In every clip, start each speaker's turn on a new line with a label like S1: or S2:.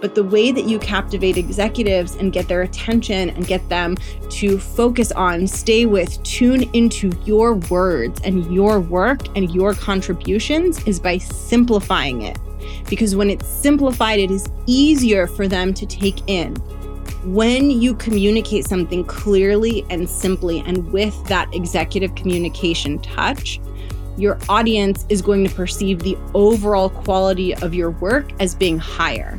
S1: But the way that you captivate executives and get their attention and get them to focus on, stay with, tune into your words and your work and your contributions is by simplifying it. Because when it's simplified, it is easier for them to take in. When you communicate something clearly and simply and with that executive communication touch, your audience is going to perceive the overall quality of your work as being higher.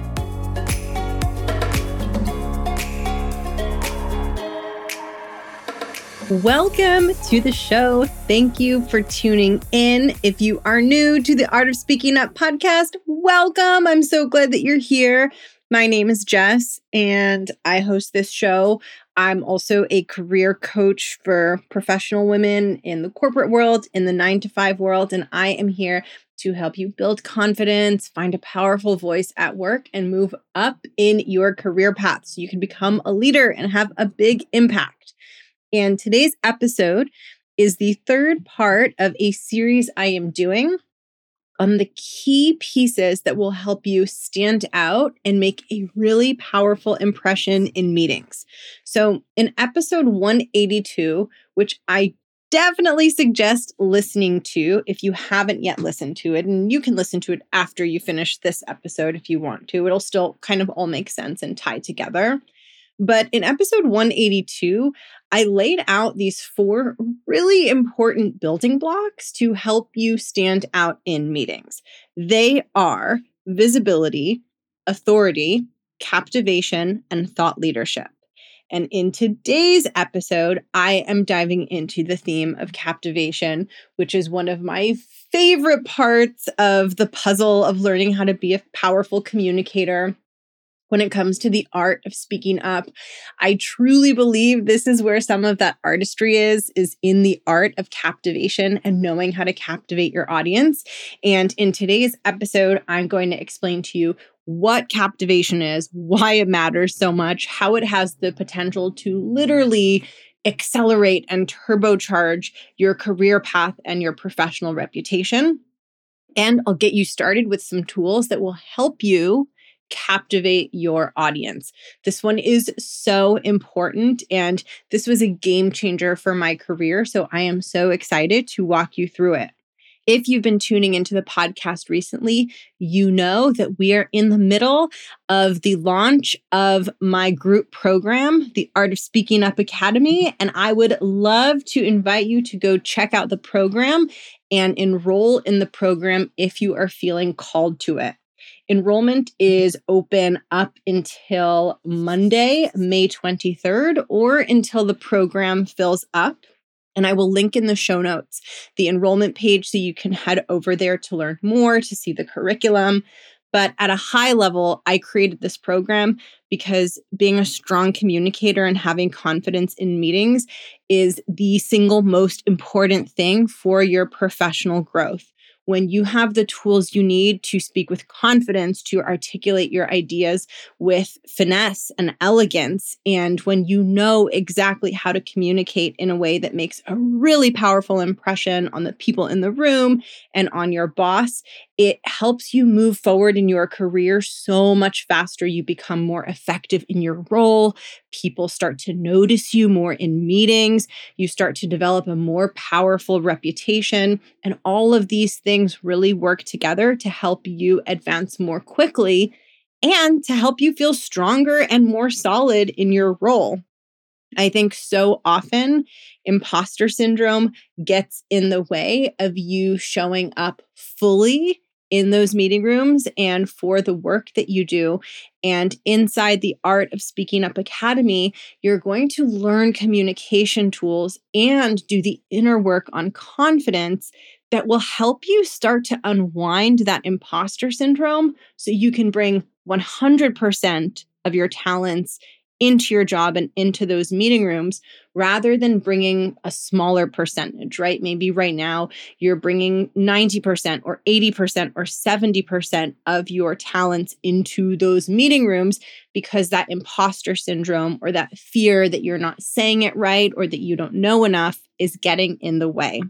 S1: Welcome to the show. Thank you for tuning in. If you are new to the Art of Speaking Up podcast, welcome. I'm so glad that you're here. My name is Jess, and I host this show. I'm also a career coach for professional women in the corporate world, in the nine to five world, and I am here to help you build confidence, find a powerful voice at work, and move up in your career path so you can become a leader and have a big impact. And today's episode is the third part of a series I am doing on the key pieces that will help you stand out and make a really powerful impression in meetings. So, in episode 182, which I definitely suggest listening to if you haven't yet listened to it. And you can listen to it after you finish this episode if you want to. It'll still kind of all make sense and tie together. But in episode 182, I laid out these four really important building blocks to help you stand out in meetings. They are visibility, authority, captivation, and thought leadership. And in today's episode, I am diving into the theme of captivation, which is one of my favorite parts of the puzzle of learning how to be a powerful communicator when it comes to the art of speaking up. I truly believe this is where some of that artistry is is in the art of captivation and knowing how to captivate your audience. And in today's episode, I'm going to explain to you what captivation is, why it matters so much, how it has the potential to literally accelerate and turbocharge your career path and your professional reputation. And I'll get you started with some tools that will help you captivate your audience. This one is so important, and this was a game changer for my career. So I am so excited to walk you through it. If you've been tuning into the podcast recently, you know that we are in the middle of the launch of my group program, the Art of Speaking Up Academy. And I would love to invite you to go check out the program and enroll in the program if you are feeling called to it. Enrollment is open up until Monday, May 23rd, or until the program fills up. And I will link in the show notes the enrollment page so you can head over there to learn more, to see the curriculum. But at a high level, I created this program because being a strong communicator and having confidence in meetings is the single most important thing for your professional growth when you have the tools you need to speak with confidence, to articulate your ideas with finesse and elegance, and when you know exactly how to communicate in a way that makes a really powerful impression on the people in the room and on your boss, it helps you move forward in your career so much faster. You become more effective in your role. People start to notice you more in meetings. You start to develop a more powerful reputation. And all of these things really work together to help you advance more quickly and to help you feel stronger and more solid in your role. I think so often imposter syndrome gets in the way of you showing up fully in those meeting rooms and for the work that you do. And inside the Art of Speaking Up Academy, you're going to learn communication tools and do the inner work on confidence that will help you start to unwind that imposter syndrome so you can bring 100% of your talents into your job and into those meeting rooms rather than bringing a smaller percentage, right? Maybe right now you're bringing 90% or 80% or 70% of your talents into those meeting rooms because that imposter syndrome or that fear that you're not saying it right or that you don't know enough is getting in the way.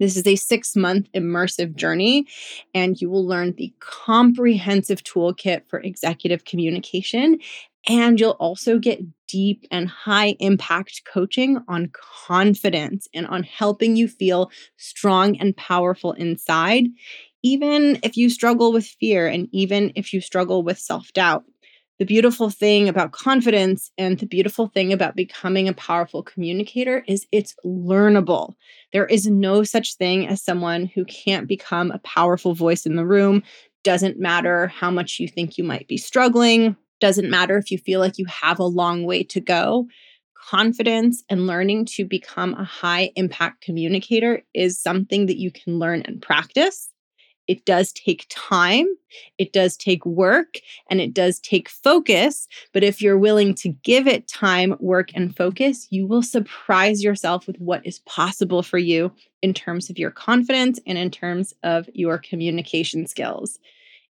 S1: This is a six month immersive journey, and you will learn the comprehensive toolkit for executive communication and you'll also get deep and high impact coaching on confidence and on helping you feel strong and powerful inside, even if you struggle with fear and even if you struggle with self doubt. The beautiful thing about confidence and the beautiful thing about becoming a powerful communicator is it's learnable. There is no such thing as someone who can't become a powerful voice in the room. Doesn't matter how much you think you might be struggling, doesn't matter if you feel like you have a long way to go. Confidence and learning to become a high impact communicator is something that you can learn and practice. It does take time, it does take work, and it does take focus. But if you're willing to give it time, work, and focus, you will surprise yourself with what is possible for you in terms of your confidence and in terms of your communication skills.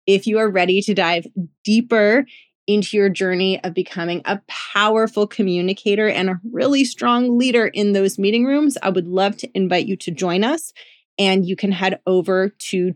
S1: If you are ready to dive deeper into your journey of becoming a powerful communicator and a really strong leader in those meeting rooms, I would love to invite you to join us. And you can head over to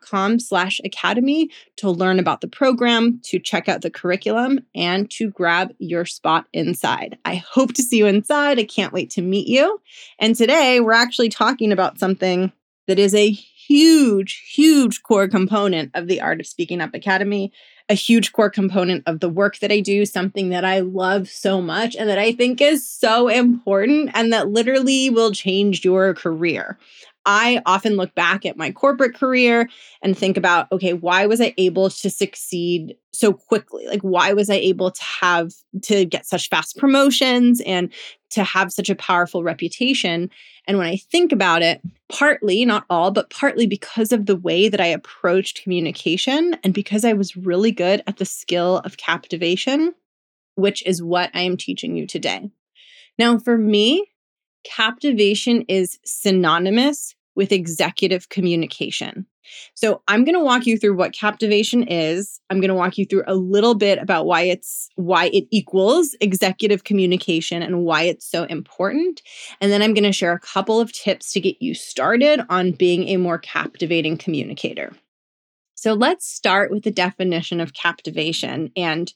S1: com slash academy to learn about the program, to check out the curriculum, and to grab your spot inside. I hope to see you inside. I can't wait to meet you. And today we're actually talking about something that is a huge, huge core component of the Art of Speaking Up Academy, a huge core component of the work that I do, something that I love so much and that I think is so important and that literally will change your career. I often look back at my corporate career and think about, okay, why was I able to succeed so quickly? Like, why was I able to have to get such fast promotions and to have such a powerful reputation? And when I think about it, partly, not all, but partly because of the way that I approached communication and because I was really good at the skill of captivation, which is what I am teaching you today. Now, for me, captivation is synonymous with executive communication. So I'm going to walk you through what captivation is. I'm going to walk you through a little bit about why it's why it equals executive communication and why it's so important. And then I'm going to share a couple of tips to get you started on being a more captivating communicator. So let's start with the definition of captivation and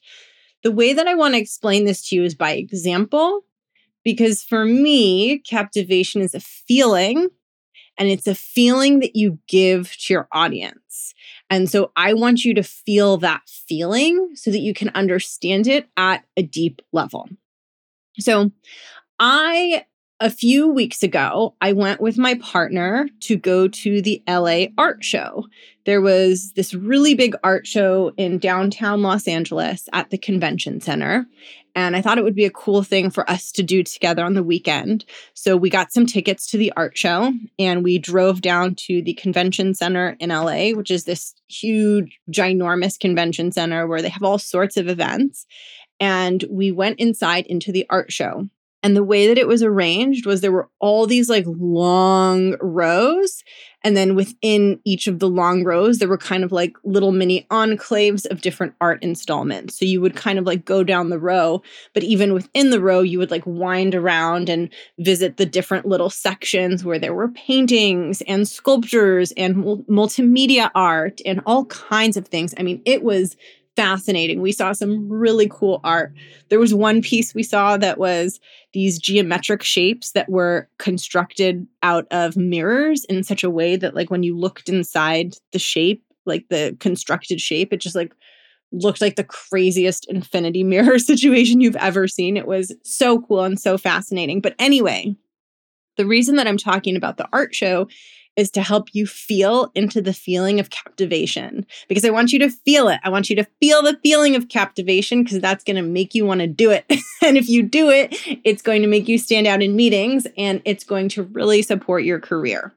S1: the way that I want to explain this to you is by example because for me captivation is a feeling and it's a feeling that you give to your audience. And so I want you to feel that feeling so that you can understand it at a deep level. So I a few weeks ago, I went with my partner to go to the LA art show. There was this really big art show in downtown Los Angeles at the convention center. And I thought it would be a cool thing for us to do together on the weekend. So we got some tickets to the art show and we drove down to the convention center in LA, which is this huge, ginormous convention center where they have all sorts of events. And we went inside into the art show. And the way that it was arranged was there were all these like long rows. And then within each of the long rows, there were kind of like little mini enclaves of different art installments. So you would kind of like go down the row, but even within the row, you would like wind around and visit the different little sections where there were paintings and sculptures and multimedia art and all kinds of things. I mean, it was fascinating. We saw some really cool art. There was one piece we saw that was these geometric shapes that were constructed out of mirrors in such a way that like when you looked inside the shape, like the constructed shape, it just like looked like the craziest infinity mirror situation you've ever seen. It was so cool and so fascinating. But anyway, the reason that I'm talking about the art show is to help you feel into the feeling of captivation because I want you to feel it. I want you to feel the feeling of captivation because that's going to make you want to do it. and if you do it, it's going to make you stand out in meetings and it's going to really support your career.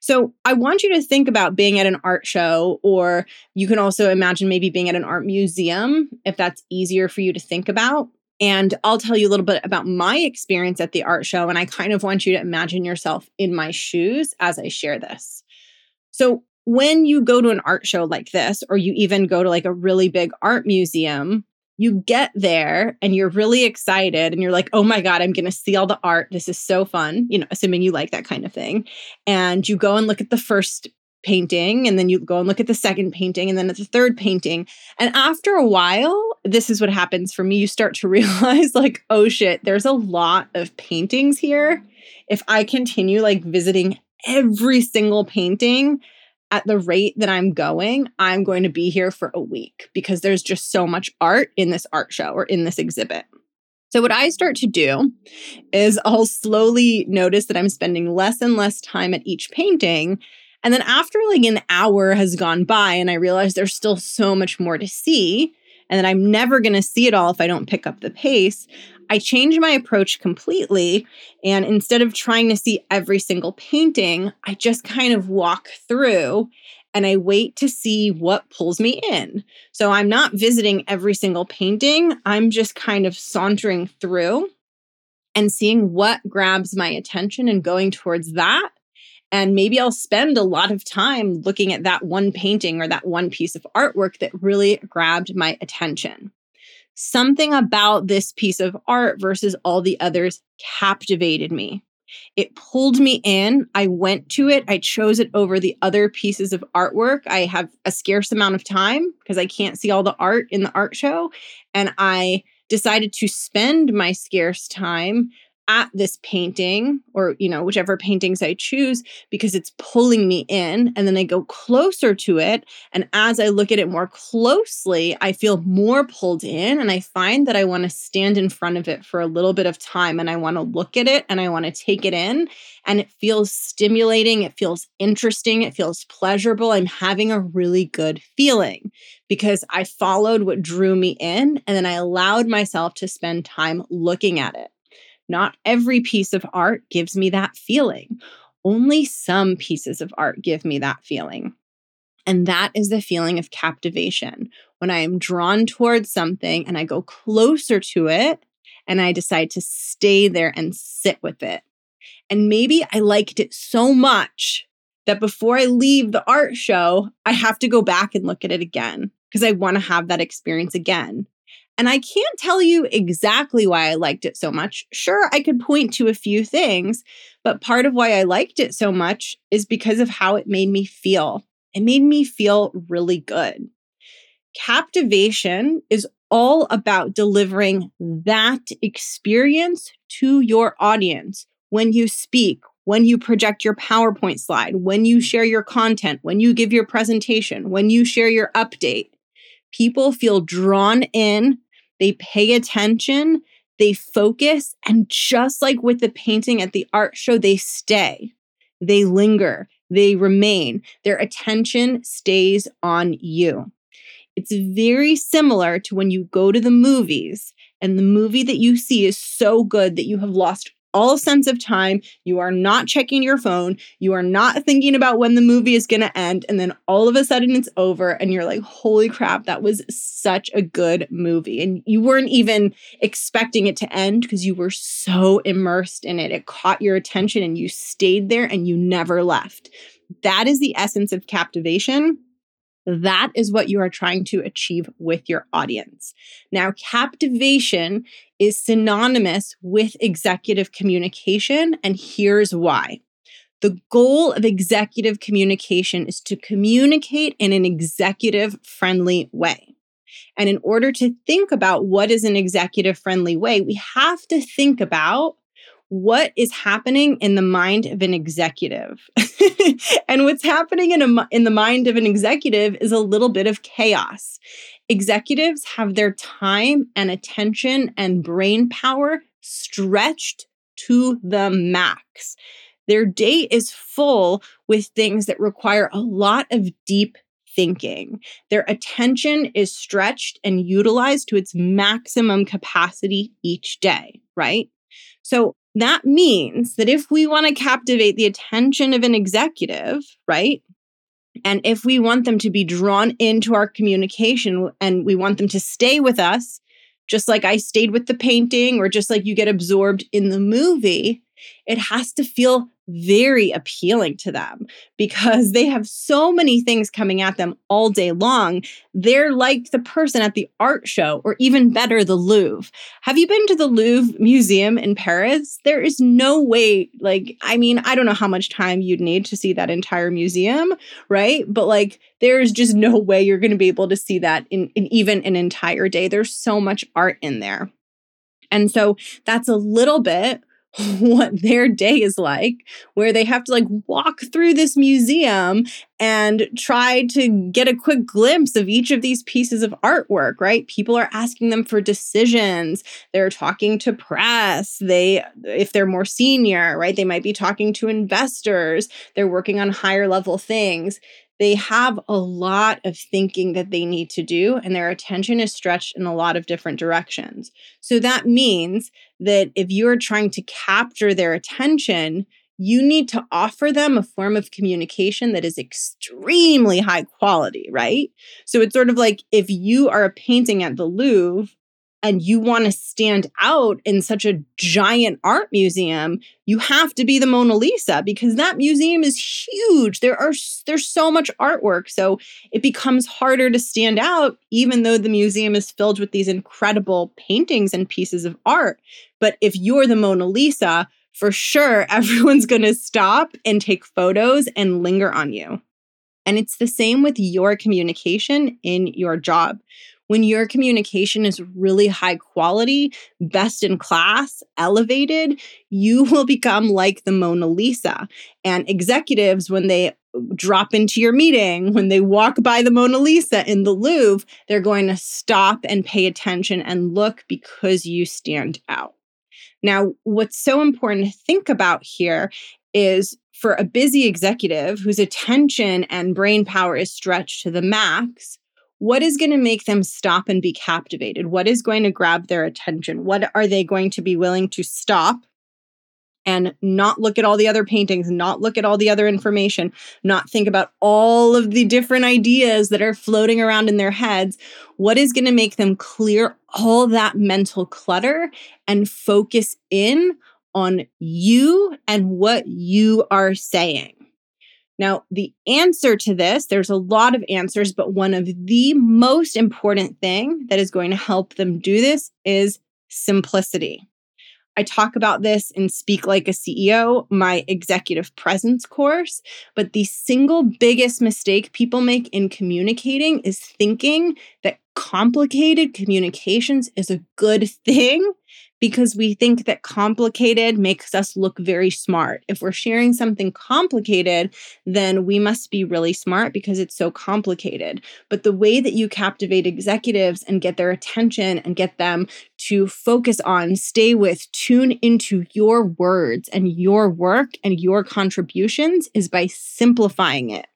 S1: So I want you to think about being at an art show, or you can also imagine maybe being at an art museum if that's easier for you to think about. And I'll tell you a little bit about my experience at the art show. And I kind of want you to imagine yourself in my shoes as I share this. So, when you go to an art show like this, or you even go to like a really big art museum, you get there and you're really excited and you're like, oh my God, I'm going to see all the art. This is so fun, you know, assuming you like that kind of thing. And you go and look at the first painting and then you go and look at the second painting and then at the third painting. And after a while, this is what happens for me. You start to realize, like, oh shit, there's a lot of paintings here. If I continue like visiting every single painting, at the rate that I'm going, I'm going to be here for a week because there's just so much art in this art show or in this exhibit. So, what I start to do is I'll slowly notice that I'm spending less and less time at each painting. And then, after like an hour has gone by, and I realize there's still so much more to see, and that I'm never going to see it all if I don't pick up the pace, I change my approach completely. And instead of trying to see every single painting, I just kind of walk through and I wait to see what pulls me in. So I'm not visiting every single painting, I'm just kind of sauntering through and seeing what grabs my attention and going towards that. And maybe I'll spend a lot of time looking at that one painting or that one piece of artwork that really grabbed my attention something about this piece of art versus all the others captivated me. It pulled me in. I went to it. I chose it over the other pieces of artwork. I have a scarce amount of time because I can't see all the art in the art show. And I decided to spend my scarce time at this painting or you know whichever paintings i choose because it's pulling me in and then i go closer to it. And as i look at it more closely i feel more pulled in and i find that i want to stand in front of it for a little bit of time and i want to look at it and i want to take it in. And it feels stimulating it feels interesting it feels pleasurable. I'm having a really good feeling because i followed what drew me in and then i allowed myself to spend time looking at it not every piece of art gives me that feeling. Only some pieces of art give me that feeling. And that is the feeling of captivation. When I am drawn towards something and I go closer to it and I decide to stay there and sit with it. And maybe I liked it so much that before I leave the art show, I have to go back and look at it again because I want to have that experience again. And I can't tell you exactly why I liked it so much. Sure, I could point to a few things, but part of why I liked it so much is because of how it made me feel. It made me feel really good. Captivation is all about delivering that experience to your audience when you speak, when you project your PowerPoint slide, when you share your content, when you give your presentation, when you share your update. People feel drawn in they pay attention, they focus, and just like with the painting at the art show, they stay, they linger, they remain. Their attention stays on you. It's very similar to when you go to the movies and the movie that you see is so good that you have lost all sense of time. You are not checking your phone. You are not thinking about when the movie is going to end. And then all of a sudden it's over, and you're like, holy crap, that was such a good movie. And you weren't even expecting it to end because you were so immersed in it. It caught your attention and you stayed there and you never left. That is the essence of captivation. That is what you are trying to achieve with your audience. Now, captivation is synonymous with executive communication, and here's why. The goal of executive communication is to communicate in an executive friendly way. And in order to think about what is an executive friendly way, we have to think about what is happening in the mind of an executive. and what's happening in, a, in the mind of an executive is a little bit of chaos. Executives have their time and attention and brain power stretched to the max. Their day is full with things that require a lot of deep thinking. Their attention is stretched and utilized to its maximum capacity each day, right? So That means that if we want to captivate the attention of an executive, right? And if we want them to be drawn into our communication and we want them to stay with us, just like I stayed with the painting or just like you get absorbed in the movie, it has to feel very appealing to them because they have so many things coming at them all day long. They're like the person at the art show, or even better, the Louvre. Have you been to the Louvre Museum in Paris? There is no way, like, I mean, I don't know how much time you'd need to see that entire museum, right? But like, there's just no way you're going to be able to see that in, in even an entire day. There's so much art in there. And so that's a little bit what their day is like, where they have to like walk through this museum and try to get a quick glimpse of each of these pieces of artwork, right? People are asking them for decisions. They're talking to press. They, if they're more senior, right, they might be talking to investors. They're working on higher level things they have a lot of thinking that they need to do, and their attention is stretched in a lot of different directions. So that means that if you're trying to capture their attention, you need to offer them a form of communication that is extremely high quality, right? So it's sort of like if you are a painting at the Louvre and you want to stand out in such a giant art museum, you have to be the Mona Lisa because that museum is huge. There are there's so much artwork, so it becomes harder to stand out even though the museum is filled with these incredible paintings and pieces of art. But if you're the Mona Lisa, for sure everyone's going to stop and take photos and linger on you. And it's the same with your communication in your job when your communication is really high quality, best in class, elevated, you will become like the Mona Lisa. And executives, when they drop into your meeting, when they walk by the Mona Lisa in the Louvre, they're going to stop and pay attention and look because you stand out. Now, what's so important to think about here is for a busy executive whose attention and brain power is stretched to the max, what is going to make them stop and be captivated? What is going to grab their attention? What are they going to be willing to stop and not look at all the other paintings, not look at all the other information, not think about all of the different ideas that are floating around in their heads? What is going to make them clear all that mental clutter and focus in on you and what you are saying? Now, the answer to this, there's a lot of answers, but one of the most important thing that is going to help them do this is simplicity. I talk about this in Speak Like a CEO, my executive presence course. But the single biggest mistake people make in communicating is thinking that complicated communications is a good thing because we think that complicated makes us look very smart. If we're sharing something complicated, then we must be really smart because it's so complicated. But the way that you captivate executives and get their attention and get them to focus on, stay with, tune into your words and your work and your contributions is by simplifying it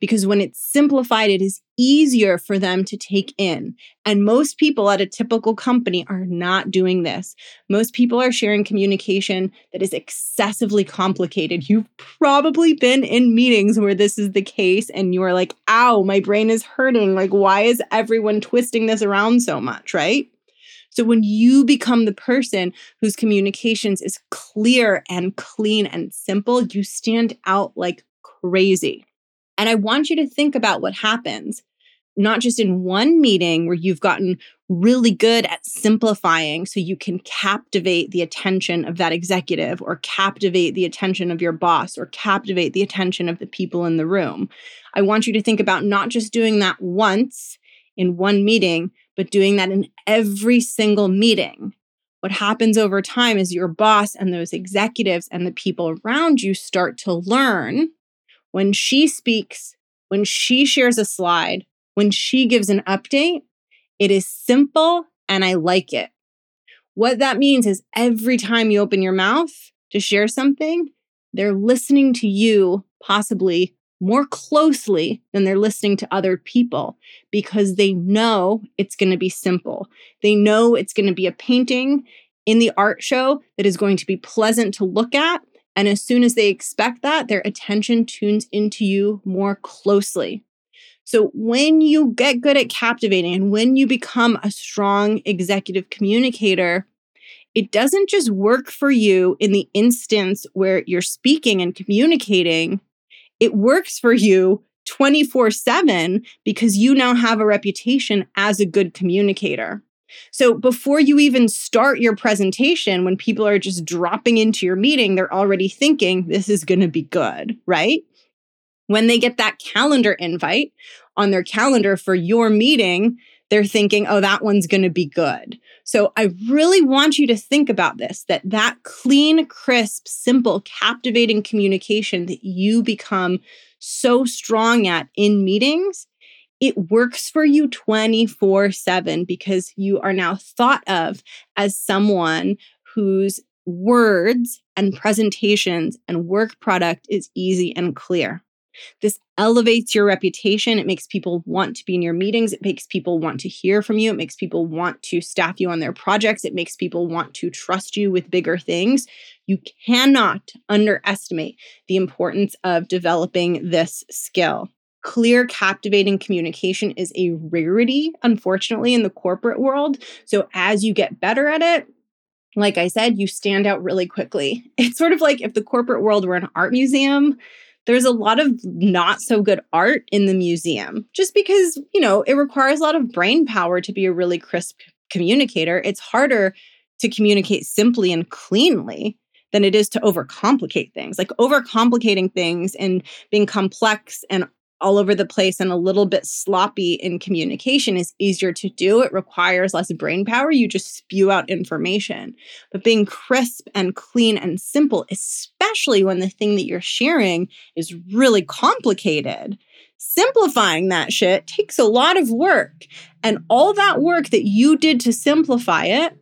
S1: because when it's simplified, it is easier for them to take in. And most people at a typical company are not doing this. Most people are sharing communication that is excessively complicated. You've probably been in meetings where this is the case, and you're like, ow, my brain is hurting. Like, why is everyone twisting this around so much, right? So when you become the person whose communications is clear and clean and simple, you stand out like crazy. And I want you to think about what happens, not just in one meeting where you've gotten really good at simplifying so you can captivate the attention of that executive or captivate the attention of your boss or captivate the attention of the people in the room. I want you to think about not just doing that once in one meeting, but doing that in every single meeting. What happens over time is your boss and those executives and the people around you start to learn when she speaks, when she shares a slide, when she gives an update, it is simple and I like it. What that means is every time you open your mouth to share something, they're listening to you possibly more closely than they're listening to other people because they know it's going to be simple. They know it's going to be a painting in the art show that is going to be pleasant to look at. And as soon as they expect that, their attention tunes into you more closely. So when you get good at captivating and when you become a strong executive communicator, it doesn't just work for you in the instance where you're speaking and communicating, it works for you 24 7 because you now have a reputation as a good communicator. So before you even start your presentation, when people are just dropping into your meeting, they're already thinking this is going to be good, right? When they get that calendar invite on their calendar for your meeting, they're thinking, oh, that one's going to be good. So I really want you to think about this that that clean, crisp, simple, captivating communication that you become so strong at in meetings, it works for you 24 7 because you are now thought of as someone whose words and presentations and work product is easy and clear. This elevates your reputation. It makes people want to be in your meetings. It makes people want to hear from you. It makes people want to staff you on their projects. It makes people want to trust you with bigger things. You cannot underestimate the importance of developing this skill. Clear, captivating communication is a rarity, unfortunately, in the corporate world. So, as you get better at it, like I said, you stand out really quickly. It's sort of like if the corporate world were an art museum, there's a lot of not so good art in the museum just because, you know, it requires a lot of brain power to be a really crisp communicator. It's harder to communicate simply and cleanly than it is to overcomplicate things. Like overcomplicating things and being complex and all over the place and a little bit sloppy in communication is easier to do. It requires less brain power. You just spew out information. But being crisp and clean and simple, especially when the thing that you're sharing is really complicated, simplifying that shit takes a lot of work. And all that work that you did to simplify it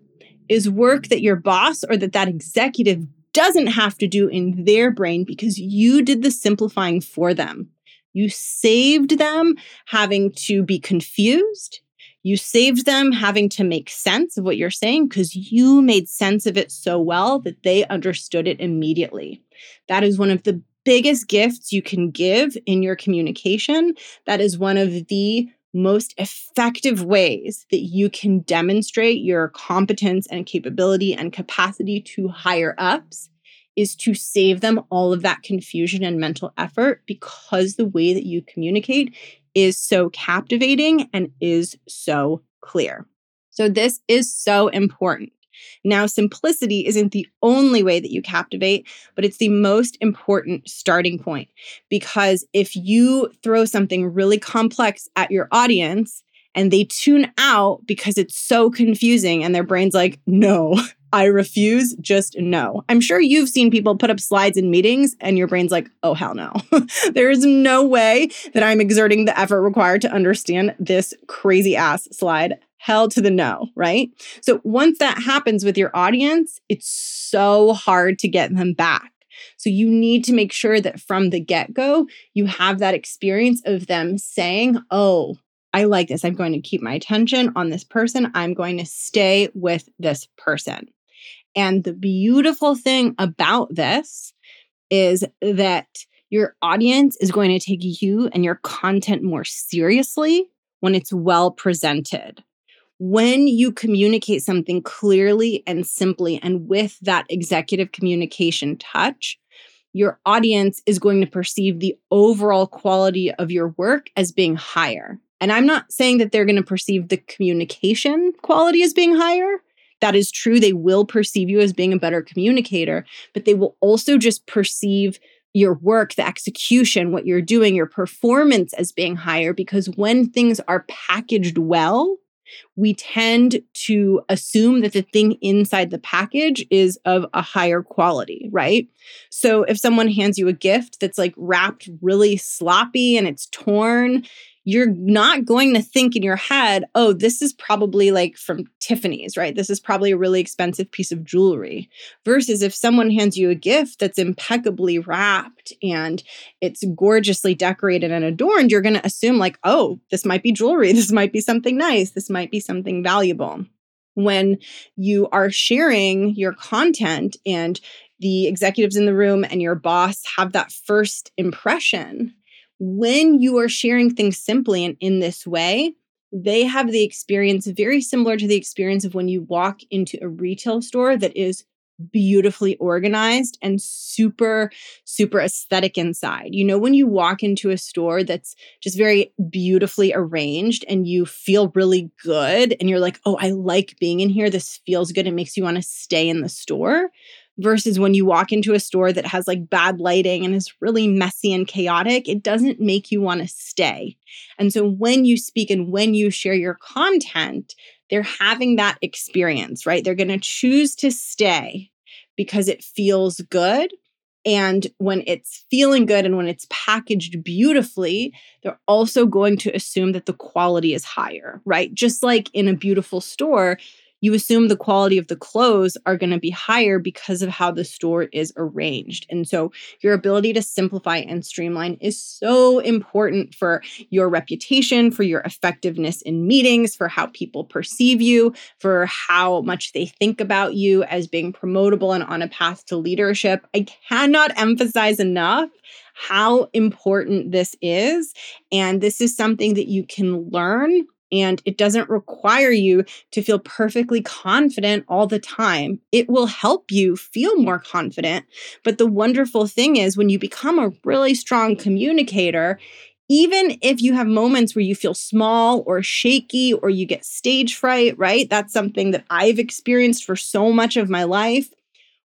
S1: is work that your boss or that that executive doesn't have to do in their brain because you did the simplifying for them. You saved them having to be confused. You saved them having to make sense of what you're saying because you made sense of it so well that they understood it immediately. That is one of the biggest gifts you can give in your communication. That is one of the most effective ways that you can demonstrate your competence and capability and capacity to higher ups is to save them all of that confusion and mental effort because the way that you communicate is so captivating and is so clear. So, this is so important. Now, simplicity isn't the only way that you captivate, but it's the most important starting point. Because if you throw something really complex at your audience and they tune out because it's so confusing and their brain's like, no, I refuse, just no. I'm sure you've seen people put up slides in meetings and your brain's like, oh, hell no. there is no way that I'm exerting the effort required to understand this crazy ass slide. Hell to the no, right? So once that happens with your audience, it's so hard to get them back. So you need to make sure that from the get go, you have that experience of them saying, oh, I like this. I'm going to keep my attention on this person. I'm going to stay with this person. And the beautiful thing about this is that your audience is going to take you and your content more seriously when it's well presented. When you communicate something clearly and simply and with that executive communication touch, your audience is going to perceive the overall quality of your work as being higher. And I'm not saying that they're going to perceive the communication quality as being higher, that is true. They will perceive you as being a better communicator, but they will also just perceive your work, the execution, what you're doing, your performance as being higher because when things are packaged well, we tend to assume that the thing inside the package is of a higher quality, right? So if someone hands you a gift that's like wrapped really sloppy and it's torn, you're not going to think in your head, oh, this is probably like from Tiffany's, right? This is probably a really expensive piece of jewelry. Versus if someone hands you a gift that's impeccably wrapped and it's gorgeously decorated and adorned, you're going to assume, like, oh, this might be jewelry. This might be something nice. This might be something valuable. when you are sharing your content and the executives in the room and your boss have that first impression, when you are sharing things simply and in this way, they have the experience very similar to the experience of when you walk into a retail store that is beautifully organized and super, super aesthetic inside. You know, when you walk into a store that's just very beautifully arranged and you feel really good and you're like, oh, I like being in here. This feels good. It makes you want to stay in the store versus when you walk into a store that has like bad lighting and is really messy and chaotic, it doesn't make you want to stay. And so when you speak and when you share your content, they're having that experience, right? They're going to choose to stay because it feels good. And when it's feeling good and when it's packaged beautifully, they're also going to assume that the quality is higher, right? Just like in a beautiful store, you assume the quality of the clothes are going to be higher because of how the store is arranged. And so your ability to simplify and streamline is so important for your reputation, for your effectiveness in meetings, for how people perceive you, for how much they think about you as being promotable and on a path to leadership. I cannot emphasize enough how important this is. And this is something that you can learn and it doesn't require you to feel perfectly confident all the time. It will help you feel more confident. But the wonderful thing is, when you become a really strong communicator, even if you have moments where you feel small or shaky or you get stage fright, right? That's something that I've experienced for so much of my life.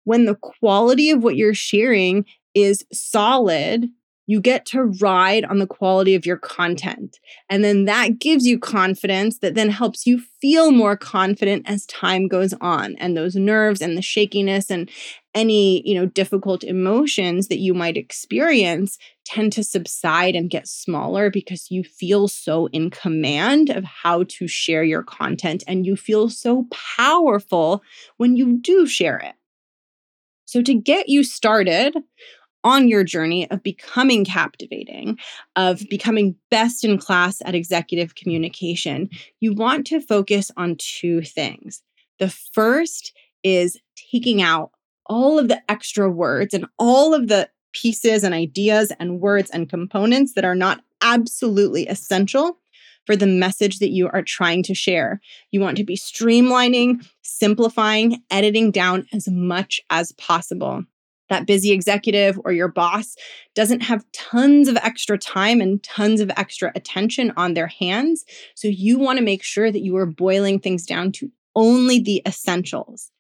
S1: When the quality of what you're sharing is solid you get to ride on the quality of your content. And then that gives you confidence that then helps you feel more confident as time goes on. And those nerves and the shakiness and any, you know, difficult emotions that you might experience tend to subside and get smaller because you feel so in command of how to share your content and you feel so powerful when you do share it. So, to get you started on your journey of becoming captivating, of mm-hmm. becoming best in class at executive communication, you want to focus on two things. The first is taking out all of the extra words and all of the pieces and ideas and words and components that are not absolutely essential for the message that you are trying to share. You want to be streamlining, simplifying, editing down as much as possible that busy executive or your boss doesn't have tons of extra time and tons of extra attention on their hands. So you want to make sure that you are boiling things down to only the essentials.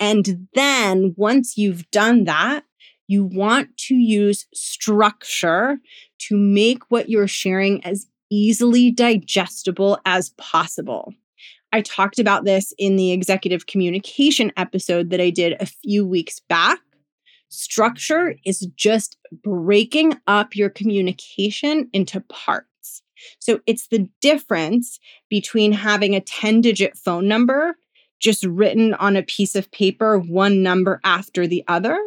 S1: And then once you've done that, you want to use structure to make what you're sharing as easily digestible as possible. I talked about this in the executive communication episode that I did a few weeks back. Structure is just breaking up your communication into parts. So it's the difference between having a 10 digit phone number just written on a piece of paper, one number after the other,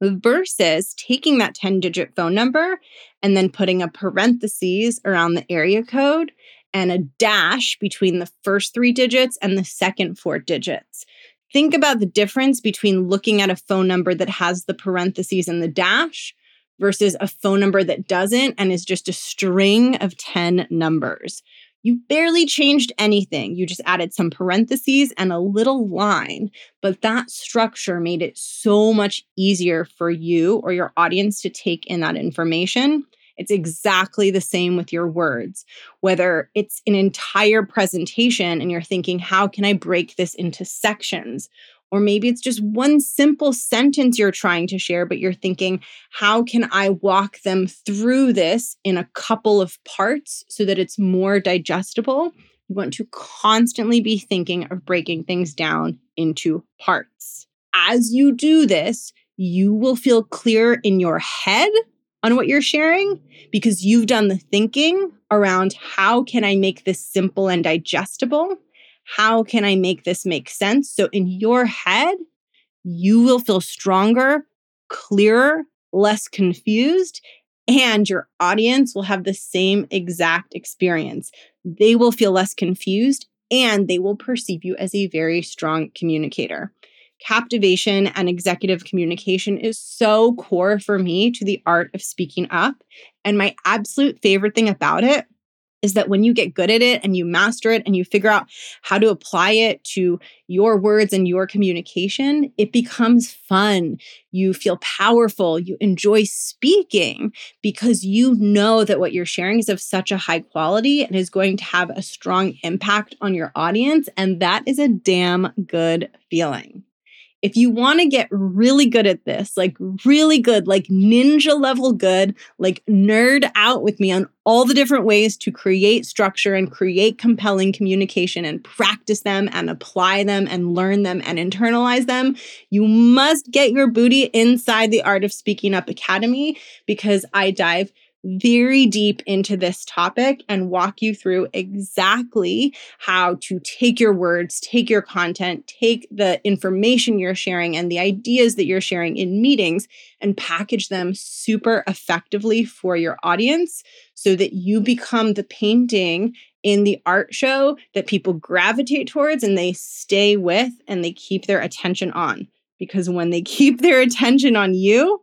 S1: versus taking that 10 digit phone number and then putting a parentheses around the area code and a dash between the first three digits and the second four digits think about the difference between looking at a phone number that has the parentheses and the dash versus a phone number that doesn't and is just a string of 10 numbers. You barely changed anything. You just added some parentheses and a little line, but that structure made it so much easier for you or your audience to take in that information it's exactly the same with your words. Whether it's an entire presentation and you're thinking, how can I break this into sections? Or maybe it's just one simple sentence you're trying to share, but you're thinking, how can I walk them through this in a couple of parts so that it's more digestible? You want to constantly be thinking of breaking things down into parts. As you do this, you will feel clear in your head on what you're sharing because you've done the thinking around how can I make this simple and digestible? How can I make this make sense? So in your head, you will feel stronger, clearer, less confused, and your audience will have the same exact experience. They will feel less confused and they will perceive you as a very strong communicator. Captivation and executive communication is so core for me to the art of speaking up. And my absolute favorite thing about it is that when you get good at it and you master it and you figure out how to apply it to your words and your communication, it becomes fun. You feel powerful. You enjoy speaking because you know that what you're sharing is of such a high quality and is going to have a strong impact on your audience. And that is a damn good feeling if you want to get really good at this, like really good, like ninja level good, like nerd out with me on all the different ways to create structure and create compelling communication and practice them and apply them and learn them and internalize them, you must get your booty inside the Art of Speaking Up Academy because I dive very deep into this topic and walk you through exactly how to take your words, take your content, take the information you're sharing and the ideas that you're sharing in meetings and package them super effectively for your audience so that you become the painting in the art show that people gravitate towards and they stay with and they keep their attention on. Because when they keep their attention on you,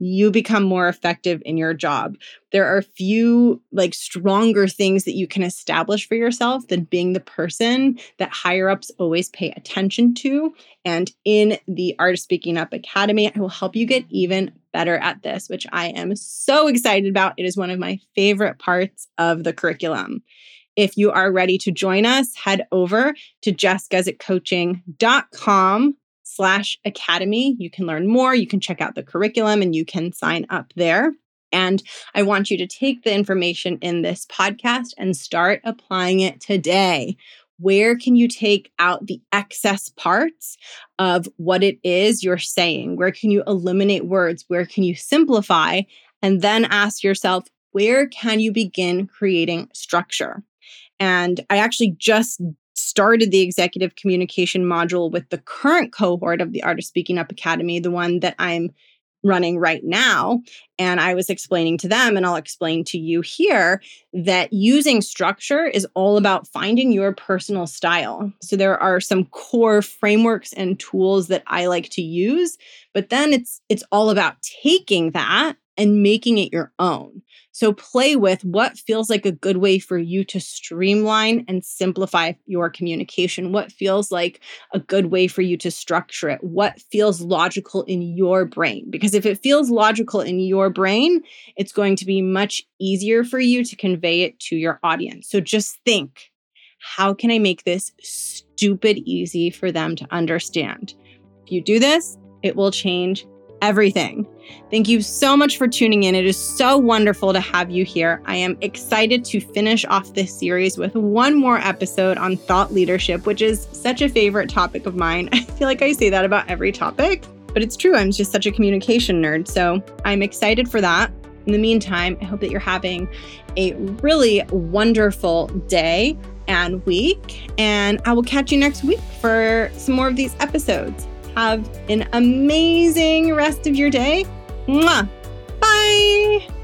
S1: you become more effective in your job. There are few like stronger things that you can establish for yourself than being the person that higher ups always pay attention to. And in the Art of Speaking Up Academy, I will help you get even better at this, which I am so excited about. It is one of my favorite parts of the curriculum. If you are ready to join us, head over to jessguzikcoaching.com slash academy. You can learn more, you can check out the curriculum, and you can sign up there. And I want you to take the information in this podcast and start applying it today. Where can you take out the excess parts of what it is you're saying? Where can you eliminate words? Where can you simplify? And then ask yourself, where can you begin creating structure? And I actually just started the executive communication module with the current cohort of the Art of Speaking Up Academy, the one that I'm running right now. And I was explaining to them, and I'll explain to you here, that using structure is all about finding your personal style. So there are some core frameworks and tools that I like to use, but then it's it's all about taking that and making it your own. So play with what feels like a good way for you to streamline and simplify your communication. What feels like a good way for you to structure it? What feels logical in your brain? Because if it feels logical in your brain, it's going to be much easier for you to convey it to your audience. So just think how can I make this stupid easy for them to understand? If you do this, it will change everything. Thank you so much for tuning in. It is so wonderful to have you here. I am excited to finish off this series with one more episode on thought leadership, which is such a favorite topic of mine. I feel like I say that about every topic, but it's true. I'm just such a communication nerd. So I'm excited for that. In the meantime, I hope that you're having a really wonderful day and week. And I will catch you next week for some more of these episodes. Have an amazing rest of your day. Mwah. Bye.